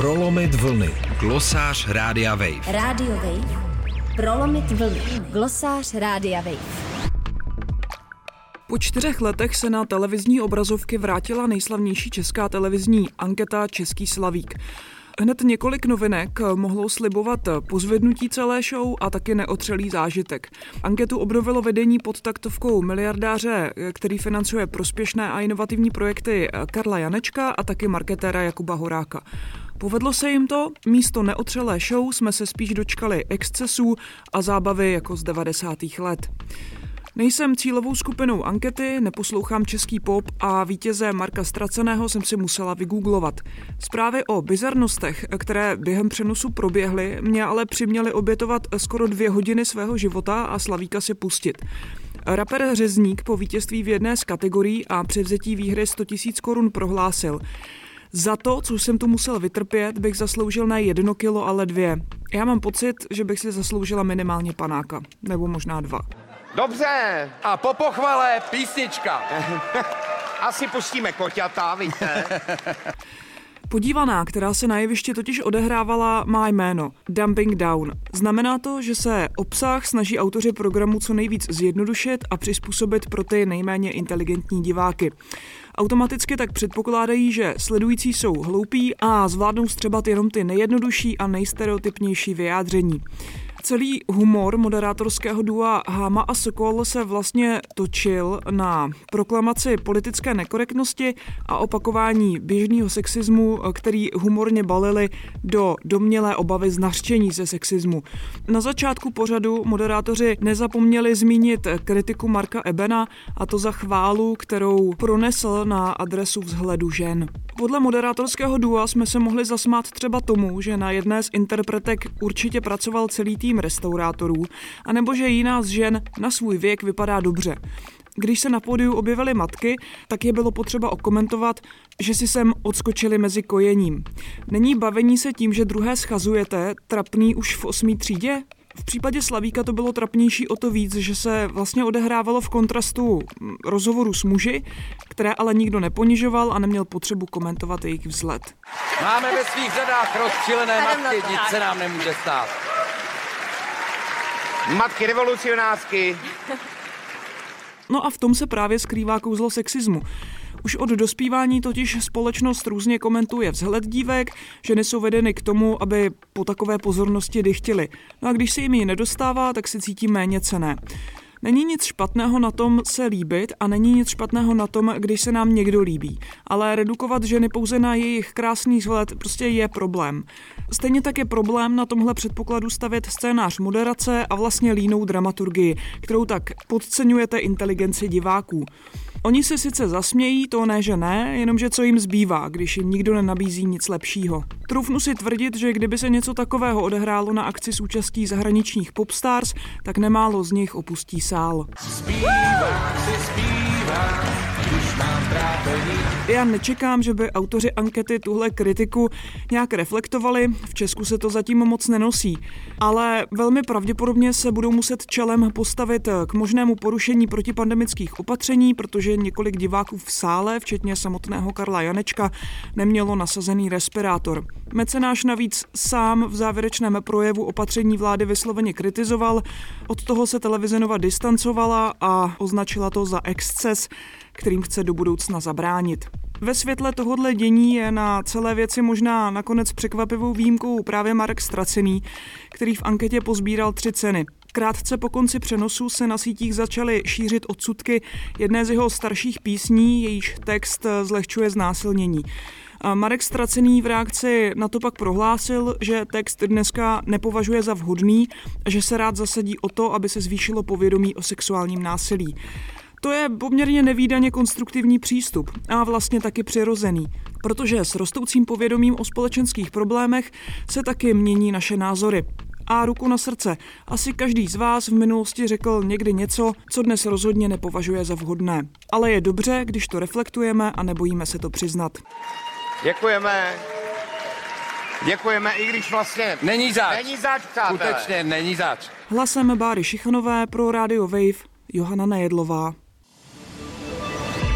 Prolomit vlny. Glosář Rádia Wave. Radio Wave. Prolomit vlny. Glosář Rádia Wave. Po čtyřech letech se na televizní obrazovky vrátila nejslavnější česká televizní anketa Český slavík. Hned několik novinek mohlo slibovat pozvednutí celé show a taky neotřelý zážitek. Anketu obnovilo vedení pod taktovkou miliardáře, který financuje prospěšné a inovativní projekty Karla Janečka a taky marketéra Jakuba Horáka. Povedlo se jim to, místo neotřelé show jsme se spíš dočkali excesů a zábavy jako z 90. let. Nejsem cílovou skupinou ankety, neposlouchám český pop a vítěze Marka Straceného jsem si musela vygooglovat. Zprávy o bizarnostech, které během přenosu proběhly, mě ale přiměly obětovat skoro dvě hodiny svého života a Slavíka si pustit. Rapper Řezník po vítězství v jedné z kategorií a převzetí výhry 100 000 korun prohlásil. Za to, co jsem tu musel vytrpět, bych zasloužil ne jedno kilo, ale dvě. Já mám pocit, že bych si zasloužila minimálně panáka. Nebo možná dva. Dobře, A po pochvale písnička. asi pustíme koťata, víte? Podívaná, která se na jevišti totiž odehrávala, má jméno Dumping Down. Znamená to, že se obsah snaží autoři programu co nejvíc zjednodušit a přizpůsobit pro ty nejméně inteligentní diváky. Automaticky tak předpokládají, že sledující jsou hloupí a zvládnou střebat jenom ty nejjednodušší a nejstereotypnější vyjádření. Celý humor moderátorského dua Háma a Sokol se vlastně točil na proklamaci politické nekorektnosti a opakování běžného sexismu, který humorně balili do domnělé obavy z nařčení ze sexismu. Na začátku pořadu moderátoři nezapomněli zmínit kritiku Marka Ebena a to za chválu, kterou pronesl na adresu vzhledu žen. Podle moderátorského dua jsme se mohli zasmát třeba tomu, že na jedné z interpretek určitě pracoval celý tým restaurátorů, anebo že jiná z žen na svůj věk vypadá dobře. Když se na pódiu objevily matky, tak je bylo potřeba okomentovat, že si sem odskočili mezi kojením. Není bavení se tím, že druhé schazujete, trapný už v osmý třídě? V případě Slavíka to bylo trapnější o to víc, že se vlastně odehrávalo v kontrastu rozhovoru s muži, které ale nikdo neponižoval a neměl potřebu komentovat jejich vzhled. Máme ve svých řadách rozčilené matky, nic se nám nemůže stát. Matky revolucionářky. No a v tom se právě skrývá kouzlo sexismu. Už od dospívání totiž společnost různě komentuje vzhled dívek, že nejsou vedeny k tomu, aby po takové pozornosti dychtily. No a když se jim ji nedostává, tak se cítí méně cené. Není nic špatného na tom se líbit a není nic špatného na tom, když se nám někdo líbí. Ale redukovat ženy pouze na jejich krásný vzhled prostě je problém. Stejně tak je problém na tomhle předpokladu stavět scénář moderace a vlastně línou dramaturgii, kterou tak podceňujete inteligenci diváků. Oni se sice zasmějí, to ne, že ne, jenomže co jim zbývá, když jim nikdo nenabízí nic lepšího. Troufnu si tvrdit, že kdyby se něco takového odehrálo na akci s účastí zahraničních popstars, tak nemálo z nich opustí sál. Já nečekám, že by autoři ankety tuhle kritiku nějak reflektovali, v Česku se to zatím moc nenosí, ale velmi pravděpodobně se budou muset čelem postavit k možnému porušení protipandemických opatření, protože několik diváků v sále, včetně samotného Karla Janečka, nemělo nasazený respirátor. Mecenáš navíc sám v závěrečném projevu opatření vlády vysloveně kritizoval, od toho se televize Nova distancovala a označila to za exces, kterým chce do budoucna zabránit. Ve světle tohohle dění je na celé věci možná nakonec překvapivou výjimkou právě Marek Stracený, který v anketě pozbíral tři ceny. Krátce po konci přenosu se na sítích začaly šířit odsudky jedné z jeho starších písní, jejíž text zlehčuje znásilnění. Marek Stracený v reakci na to pak prohlásil, že text dneska nepovažuje za vhodný a že se rád zasadí o to, aby se zvýšilo povědomí o sexuálním násilí. To je poměrně nevýdaně konstruktivní přístup a vlastně taky přirozený, protože s rostoucím povědomím o společenských problémech se taky mění naše názory. A ruku na srdce, asi každý z vás v minulosti řekl někdy něco, co dnes rozhodně nepovažuje za vhodné. Ale je dobře, když to reflektujeme a nebojíme se to přiznat. Děkujeme. Děkujeme, i když vlastně... Není zač. Není zač, přátelé. Skutečně není zač. Hlasem Báry Šichanové pro Radio Wave Johana Nejedlová.